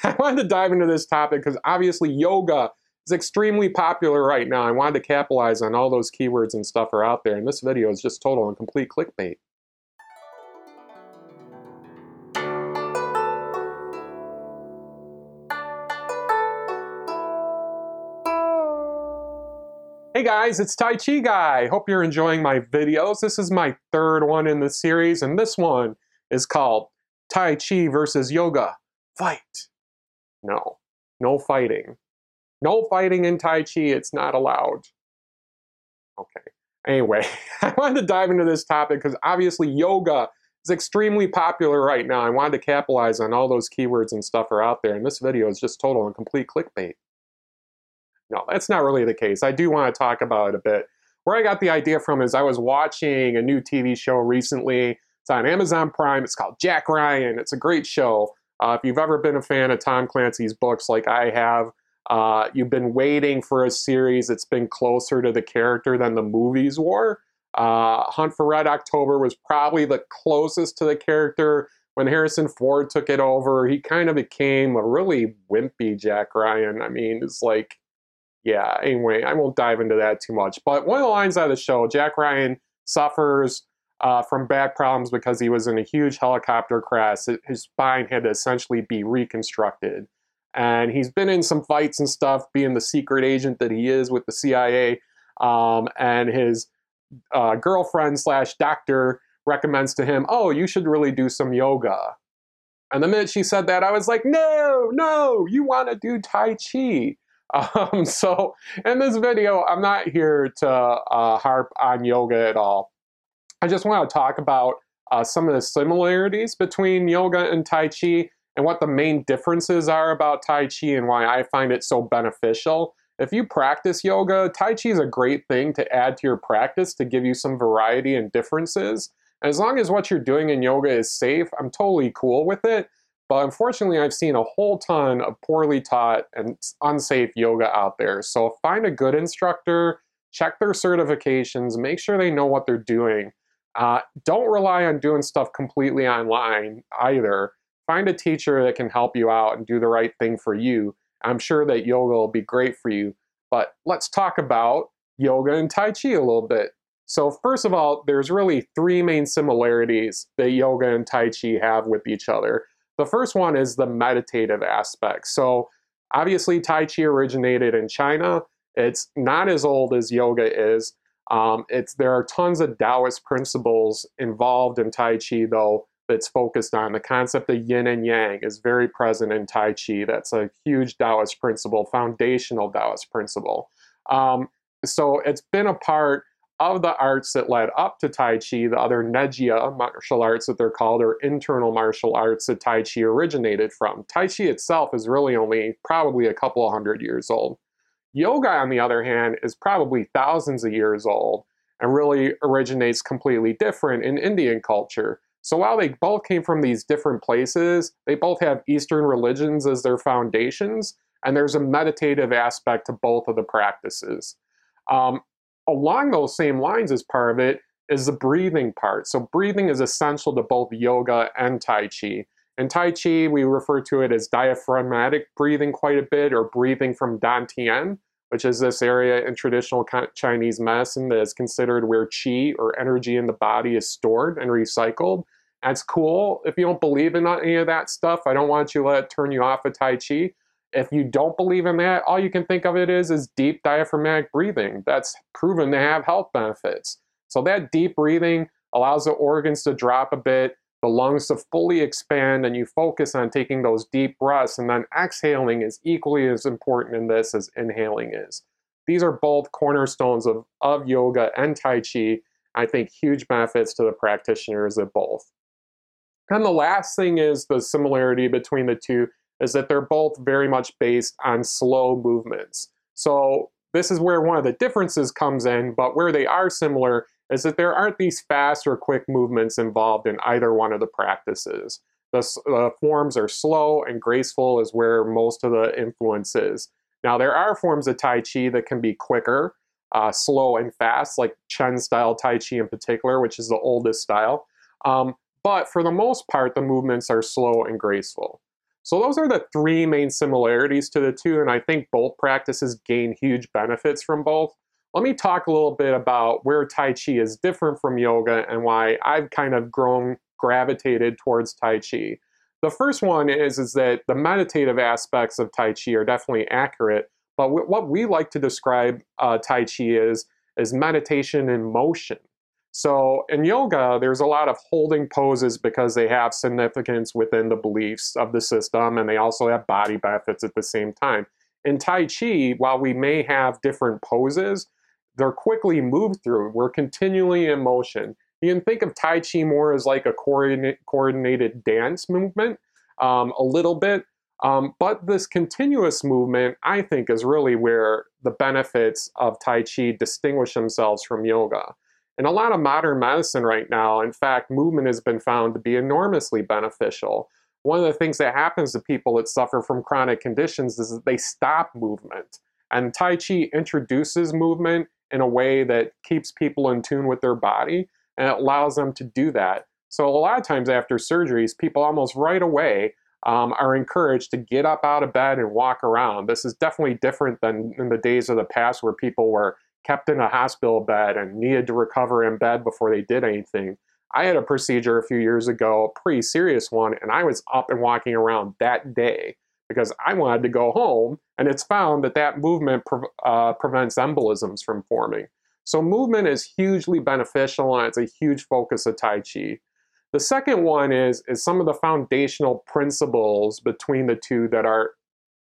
I wanted to dive into this topic because obviously yoga is extremely popular right now. I wanted to capitalize on all those keywords and stuff are out there, and this video is just total and complete clickbait. Hey guys, it's Tai Chi Guy. Hope you're enjoying my videos. This is my third one in the series, and this one is called Tai Chi versus Yoga. Fight. No, no fighting. No fighting in Tai Chi, it's not allowed. Okay. Anyway, I wanted to dive into this topic because obviously yoga is extremely popular right now. I wanted to capitalize on all those keywords and stuff are out there, and this video is just total and complete clickbait. No, that's not really the case. I do want to talk about it a bit. Where I got the idea from is I was watching a new TV show recently. It's on Amazon Prime. It's called Jack Ryan. It's a great show. Uh, if you've ever been a fan of Tom Clancy's books like I have, uh, you've been waiting for a series that's been closer to the character than the movies were. Uh, Hunt for Red October was probably the closest to the character when Harrison Ford took it over. He kind of became a really wimpy Jack Ryan. I mean, it's like yeah, anyway, I won't dive into that too much. But one of the lines out of the show, Jack Ryan suffers uh, from back problems because he was in a huge helicopter crash. His spine had to essentially be reconstructed. And he's been in some fights and stuff, being the secret agent that he is with the CIA. Um, and his uh, girlfriend slash doctor recommends to him, oh, you should really do some yoga. And the minute she said that, I was like, no, no, you want to do Tai Chi. Um, so in this video, I'm not here to uh, harp on yoga at all. I just want to talk about uh, some of the similarities between yoga and Tai Chi and what the main differences are about Tai Chi and why I find it so beneficial. If you practice yoga, Tai Chi is a great thing to add to your practice to give you some variety and differences. as long as what you're doing in yoga is safe, I'm totally cool with it. But unfortunately, I've seen a whole ton of poorly taught and unsafe yoga out there. So find a good instructor, check their certifications, make sure they know what they're doing. Uh, don't rely on doing stuff completely online either. Find a teacher that can help you out and do the right thing for you. I'm sure that yoga will be great for you. But let's talk about yoga and Tai Chi a little bit. So, first of all, there's really three main similarities that yoga and Tai Chi have with each other. The first one is the meditative aspect. So obviously Tai Chi originated in China. It's not as old as yoga is. Um, it's there are tons of Taoist principles involved in Tai Chi though that's focused on the concept of yin and yang is very present in Tai Chi. That's a huge Taoist principle, foundational Taoist principle. Um, so it's been a part of the arts that led up to Tai Chi, the other Neijia martial arts that they're called, or internal martial arts that Tai Chi originated from. Tai Chi itself is really only probably a couple of hundred years old. Yoga, on the other hand, is probably thousands of years old and really originates completely different in Indian culture. So while they both came from these different places, they both have Eastern religions as their foundations, and there's a meditative aspect to both of the practices. Um, along those same lines as part of it is the breathing part. So breathing is essential to both yoga and Tai Chi. In Tai Chi, we refer to it as diaphragmatic breathing quite a bit, or breathing from Dan Dantian, which is this area in traditional Chinese medicine that is considered where qi or energy in the body is stored and recycled. That's cool. If you don't believe in any of that stuff, I don't want you to let it turn you off of Tai Chi. If you don't believe in that, all you can think of it is is deep diaphragmatic breathing. That's proven to have health benefits. So that deep breathing allows the organs to drop a bit, the lungs to fully expand, and you focus on taking those deep breaths. And then exhaling is equally as important in this as inhaling is. These are both cornerstones of, of yoga and Tai Chi. I think huge benefits to the practitioners of both. And the last thing is the similarity between the two is that they're both very much based on slow movements. So this is where one of the differences comes in, but where they are similar is that there aren't these fast or quick movements involved in either one of the practices. The, the forms are slow and graceful is where most of the influence is. Now there are forms of Tai Chi that can be quicker, uh, slow and fast, like Chen style Tai Chi in particular, which is the oldest style. Um, but for the most part, the movements are slow and graceful. So those are the three main similarities to the two, and I think both practices gain huge benefits from both. Let me talk a little bit about where Tai Chi is different from yoga and why I've kind of grown gravitated towards Tai Chi. The first one is, is that the meditative aspects of Tai Chi are definitely accurate, but what we like to describe uh, Tai Chi is, is meditation in motion. So in yoga, there's a lot of holding poses because they have significance within the beliefs of the system and they also have body benefits at the same time. In Tai Chi, while we may have different poses, they're quickly moved through. We're continually in motion. You can think of Tai Chi more as like a coordinated dance movement, um, a little bit. Um, but this continuous movement, I think, is really where the benefits of Tai Chi distinguish themselves from yoga. In a lot of modern medicine right now, in fact, movement has been found to be enormously beneficial. One of the things that happens to people that suffer from chronic conditions is that they stop movement. And Tai Chi introduces movement in a way that keeps people in tune with their body and it allows them to do that. So a lot of times after surgeries, people almost right away um, are encouraged to get up out of bed and walk around. This is definitely different than in the days of the past where people were kept in a hospital bed and needed to recover in bed before they did anything. I had a procedure a few years ago, a pretty serious one, and I was up and walking around that day because I wanted to go home, and it's found that that movement pre uh, prevents embolisms from forming. So movement is hugely beneficial, and it's a huge focus of Tai Chi. The second one is, is some of the foundational principles between the two that are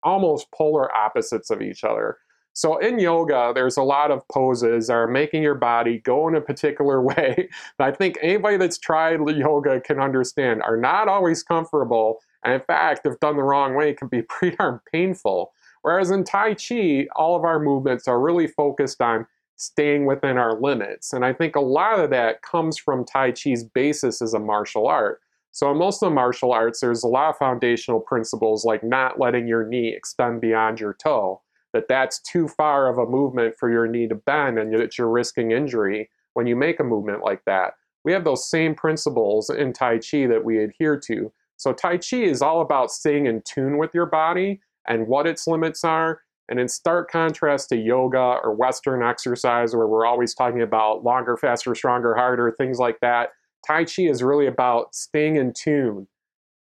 almost polar opposites of each other. So in yoga, there's a lot of poses that are making your body go in a particular way that I think anybody that's tried yoga can understand are not always comfortable. And in fact, if done the wrong way, it can be pretty darn painful. Whereas in Tai Chi, all of our movements are really focused on staying within our limits. And I think a lot of that comes from Tai Chi's basis as a martial art. So in most of the martial arts, there's a lot of foundational principles like not letting your knee extend beyond your toe that that's too far of a movement for your knee to bend and that you're risking injury when you make a movement like that. We have those same principles in Tai Chi that we adhere to. So Tai Chi is all about staying in tune with your body and what its limits are. And in stark contrast to yoga or Western exercise, where we're always talking about longer, faster, stronger, harder, things like that, Tai Chi is really about staying in tune,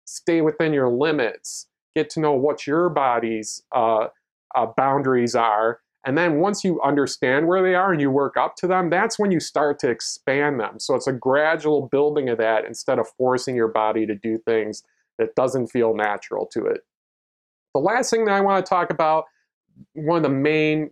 stay within your limits, get to know what your body's uh, uh, boundaries are. And then once you understand where they are and you work up to them, that's when you start to expand them. So it's a gradual building of that instead of forcing your body to do things that doesn't feel natural to it. The last thing that I want to talk about, one of the main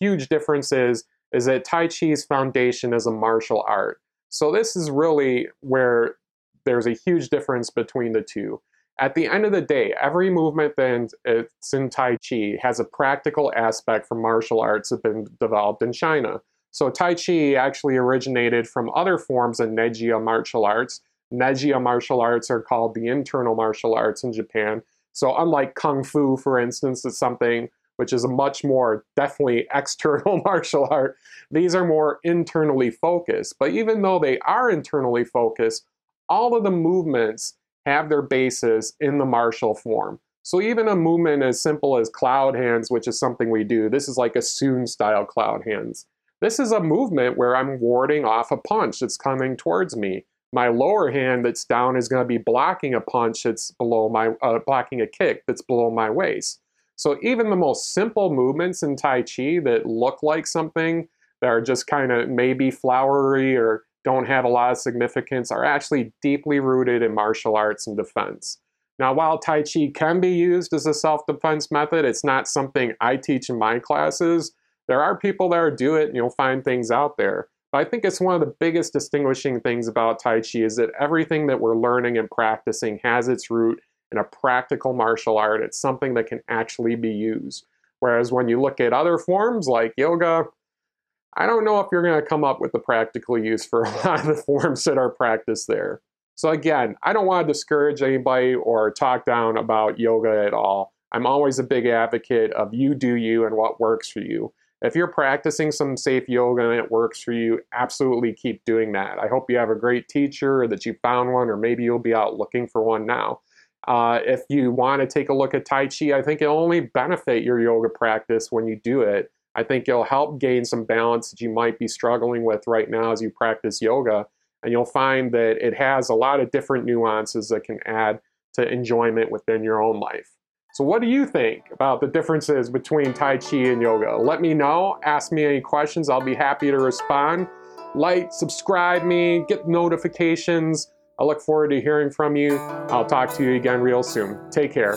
huge differences is that Tai Chi's foundation is a martial art. So this is really where there's a huge difference between the two. At the end of the day, every movement that's in Tai Chi has a practical aspect from martial arts that have been developed in China. So Tai Chi actually originated from other forms of Neijia martial arts. Neijia martial arts are called the internal martial arts in Japan. So unlike Kung Fu, for instance, it's something which is a much more definitely external martial art, these are more internally focused. But even though they are internally focused, all of the movements have their basis in the martial form. So even a movement as simple as cloud hands, which is something we do, this is like a Sun style cloud hands. This is a movement where I'm warding off a punch that's coming towards me. My lower hand that's down is going to be blocking a punch that's below my, uh, blocking a kick that's below my waist. So even the most simple movements in Tai Chi that look like something that are just kind of maybe flowery or don't have a lot of significance are actually deeply rooted in martial arts and defense. Now, while Tai Chi can be used as a self-defense method, it's not something I teach in my classes. There are people that do it and you'll find things out there. But I think it's one of the biggest distinguishing things about Tai Chi is that everything that we're learning and practicing has its root in a practical martial art. It's something that can actually be used. Whereas when you look at other forms like yoga, I don't know if you're going to come up with a practical use for a lot of the forms that are practiced there. So again, I don't want to discourage anybody or talk down about yoga at all. I'm always a big advocate of you do you and what works for you. If you're practicing some safe yoga and it works for you, absolutely keep doing that. I hope you have a great teacher or that you found one or maybe you'll be out looking for one now. Uh, if you want to take a look at Tai Chi, I think it'll only benefit your yoga practice when you do it. I think it'll help gain some balance that you might be struggling with right now as you practice yoga. And you'll find that it has a lot of different nuances that can add to enjoyment within your own life. So, what do you think about the differences between Tai Chi and yoga? Let me know. Ask me any questions. I'll be happy to respond. Like, subscribe me, get notifications. I look forward to hearing from you. I'll talk to you again real soon. Take care.